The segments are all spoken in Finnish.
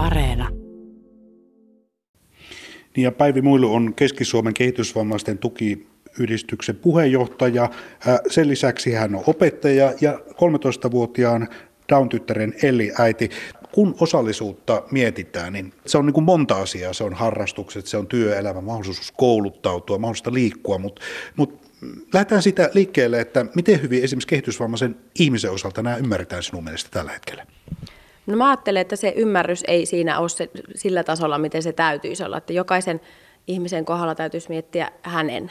Areena. Niin ja Päivi Muilu on Keski-Suomen kehitysvammaisten tukiyhdistyksen puheenjohtaja. Sen lisäksi hän on opettaja ja 13-vuotiaan Down-tyttären Elli äiti. Kun osallisuutta mietitään, niin se on niin kuin monta asiaa. Se on harrastukset, se on työelämä, mahdollisuus kouluttautua, mahdollista liikkua, mutta, mutta lähdetään siitä liikkeelle, että miten hyvin esimerkiksi kehitysvammaisen ihmisen osalta nämä ymmärretään sinun mielestä tällä hetkellä? No mä ajattelen, että se ymmärrys ei siinä ole se, sillä tasolla, miten se täytyisi olla, että jokaisen ihmisen kohdalla täytyisi miettiä hänen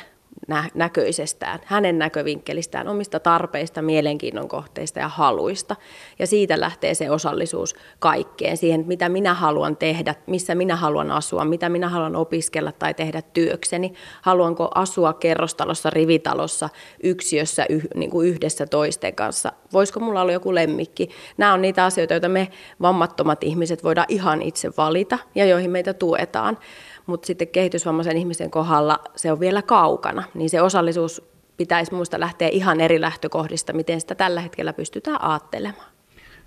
näköisestään, hänen näkövinkkelistään, omista tarpeista, mielenkiinnon kohteista ja haluista. Ja siitä lähtee se osallisuus kaikkeen, siihen, mitä minä haluan tehdä, missä minä haluan asua, mitä minä haluan opiskella tai tehdä työkseni. Haluanko asua kerrostalossa, rivitalossa, yksiössä yh, niin kuin yhdessä toisten kanssa. Voisiko mulla olla joku lemmikki? Nämä on niitä asioita, joita me vammattomat ihmiset voidaan ihan itse valita ja joihin meitä tuetaan mutta sitten kehitysvammaisen ihmisen kohdalla se on vielä kaukana, niin se osallisuus pitäisi muista lähteä ihan eri lähtökohdista, miten sitä tällä hetkellä pystytään ajattelemaan.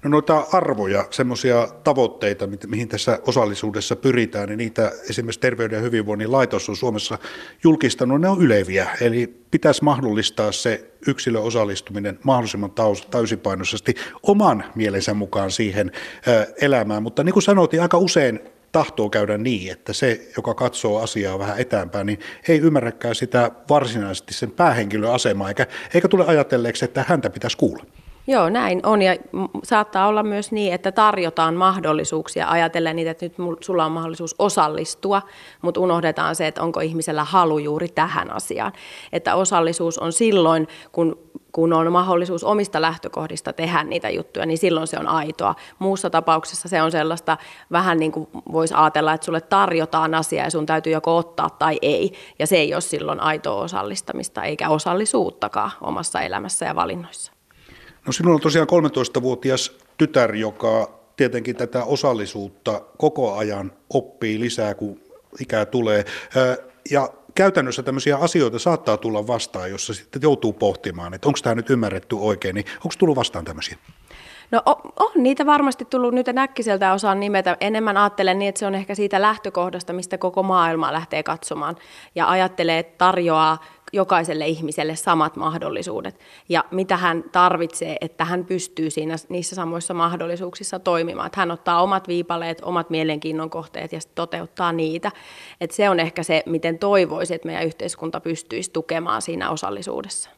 No noita arvoja, semmoisia tavoitteita, mihin tässä osallisuudessa pyritään, niin niitä esimerkiksi Terveyden ja hyvinvoinnin laitos on Suomessa julkistanut, ne on yleviä. Eli pitäisi mahdollistaa se yksilön osallistuminen mahdollisimman täysipainoisesti oman mielensä mukaan siihen elämään. Mutta niin kuin sanoitin, aika usein tahtoo käydä niin, että se, joka katsoo asiaa vähän etäämpää, niin ei ymmärräkään sitä varsinaisesti sen päähenkilön asemaa, eikä, eikä tule ajatelleeksi, että häntä pitäisi kuulla. Joo, näin on ja saattaa olla myös niin, että tarjotaan mahdollisuuksia ajatellen niitä, että nyt sulla on mahdollisuus osallistua, mutta unohdetaan se, että onko ihmisellä halu juuri tähän asiaan. Että osallisuus on silloin, kun kun on mahdollisuus omista lähtökohdista tehdä niitä juttuja, niin silloin se on aitoa. Muussa tapauksessa se on sellaista, vähän niin kuin voisi ajatella, että sulle tarjotaan asia ja sun täytyy joko ottaa tai ei. Ja se ei ole silloin aitoa osallistamista eikä osallisuuttakaan omassa elämässä ja valinnoissa. No sinulla on tosiaan 13-vuotias tytär, joka tietenkin tätä osallisuutta koko ajan oppii lisää, kun ikää tulee. Ja käytännössä tämmöisiä asioita saattaa tulla vastaan, jossa sitten joutuu pohtimaan, että onko tämä nyt ymmärretty oikein, niin onko tullut vastaan tämmöisiä? No on niitä varmasti tullut nyt näkkiseltä osaan nimetä. Enemmän ajattelen niin, että se on ehkä siitä lähtökohdasta, mistä koko maailma lähtee katsomaan. Ja ajattelee, että tarjoaa jokaiselle ihmiselle samat mahdollisuudet ja mitä hän tarvitsee, että hän pystyy siinä, niissä samoissa mahdollisuuksissa toimimaan. Että hän ottaa omat viipaleet, omat mielenkiinnon kohteet ja toteuttaa niitä. Että se on ehkä se, miten toivoisi, että meidän yhteiskunta pystyisi tukemaan siinä osallisuudessa.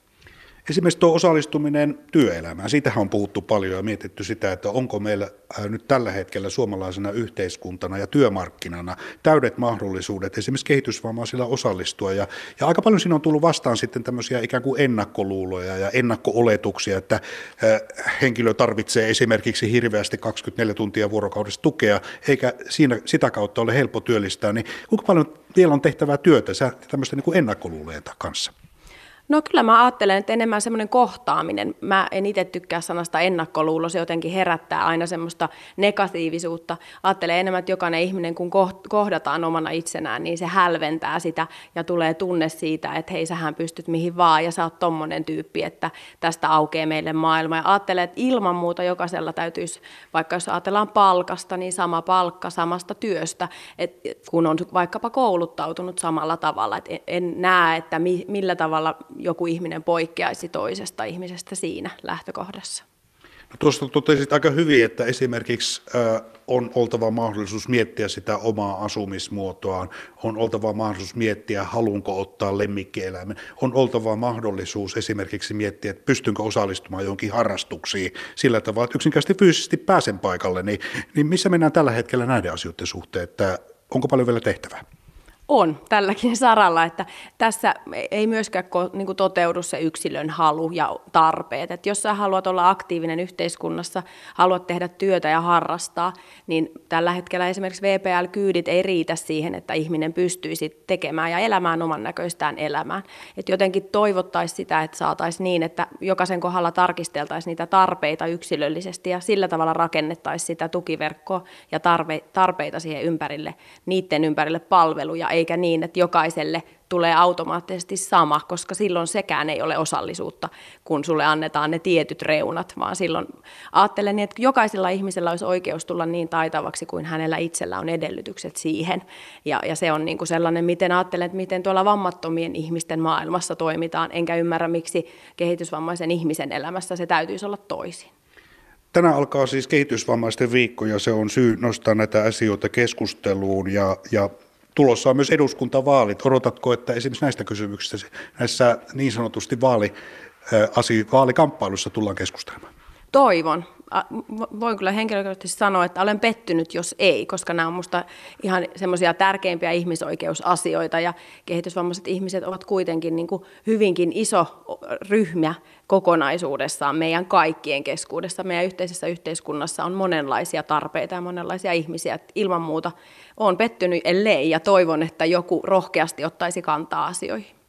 Esimerkiksi tuo osallistuminen työelämään, siitähän on puhuttu paljon ja mietitty sitä, että onko meillä äh, nyt tällä hetkellä suomalaisena yhteiskuntana ja työmarkkinana täydet mahdollisuudet esimerkiksi kehitysvammaisilla osallistua. Ja, ja aika paljon siinä on tullut vastaan sitten tämmöisiä ikään kuin ennakkoluuloja ja ennakko-oletuksia, että äh, henkilö tarvitsee esimerkiksi hirveästi 24 tuntia vuorokaudessa tukea, eikä siinä, sitä kautta ole helppo työllistää. Niin kuinka paljon vielä on tehtävää työtä tämmöisten niin ennakkoluulojen kanssa? No kyllä mä ajattelen, että enemmän semmoinen kohtaaminen. Mä en itse tykkää sanasta ennakkoluulo, se jotenkin herättää aina semmoista negatiivisuutta. Ajattelen enemmän, että jokainen ihminen kun kohdataan omana itsenään, niin se hälventää sitä ja tulee tunne siitä, että hei sähän pystyt mihin vaan ja sä oot tommonen tyyppi, että tästä aukeaa meille maailma. Ja ajattelen, että ilman muuta jokaisella täytyisi, vaikka jos ajatellaan palkasta, niin sama palkka samasta työstä, että kun on vaikkapa kouluttautunut samalla tavalla. Että en näe, että millä tavalla joku ihminen poikkeaisi toisesta ihmisestä siinä lähtökohdassa. No tuosta totesit aika hyvin, että esimerkiksi on oltava mahdollisuus miettiä sitä omaa asumismuotoaan, on oltava mahdollisuus miettiä, haluanko ottaa lemmikkieläimen, on oltava mahdollisuus esimerkiksi miettiä, että pystynkö osallistumaan johonkin harrastuksiin sillä tavalla, että yksinkertaisesti fyysisesti pääsen paikalle, niin, niin missä mennään tällä hetkellä näiden asioiden suhteen, että onko paljon vielä tehtävää? On tälläkin saralla, että tässä ei myöskään niin toteudu se yksilön halu ja tarpeet. Että jos sä haluat olla aktiivinen yhteiskunnassa, haluat tehdä työtä ja harrastaa, niin tällä hetkellä esimerkiksi VPL-kyydit ei riitä siihen, että ihminen pystyisi tekemään ja elämään oman näköistään elämään. Et jotenkin toivottaisiin sitä, että saataisiin niin, että jokaisen kohdalla tarkisteltaisiin niitä tarpeita yksilöllisesti ja sillä tavalla rakennettaisiin sitä tukiverkkoa ja tarpe, tarpeita siihen ympärille, niiden ympärille palveluja, eikä niin, että jokaiselle tulee automaattisesti sama, koska silloin sekään ei ole osallisuutta, kun sulle annetaan ne tietyt reunat, vaan silloin ajattelen niin, että jokaisella ihmisellä olisi oikeus tulla niin taitavaksi kuin hänellä itsellä on edellytykset siihen. Ja, ja se on niin kuin sellainen, miten ajattelen, että miten tuolla vammattomien ihmisten maailmassa toimitaan, enkä ymmärrä, miksi kehitysvammaisen ihmisen elämässä se täytyisi olla toisin. Tänään alkaa siis kehitysvammaisten viikko ja se on syy nostaa näitä asioita keskusteluun ja, ja tulossa on myös eduskuntavaalit. Odotatko, että esimerkiksi näistä kysymyksistä näissä niin sanotusti vaali, asia, vaalikamppailussa tullaan keskustelemaan? Toivon. Voin kyllä henkilökohtaisesti sanoa, että olen pettynyt, jos ei, koska nämä on minusta ihan semmoisia tärkeimpiä ihmisoikeusasioita ja kehitysvammaiset ihmiset ovat kuitenkin niin kuin hyvinkin iso ryhmä kokonaisuudessaan meidän kaikkien keskuudessa. Meidän yhteisessä yhteiskunnassa on monenlaisia tarpeita ja monenlaisia ihmisiä. Ilman muuta olen pettynyt ellei ja toivon, että joku rohkeasti ottaisi kantaa asioihin.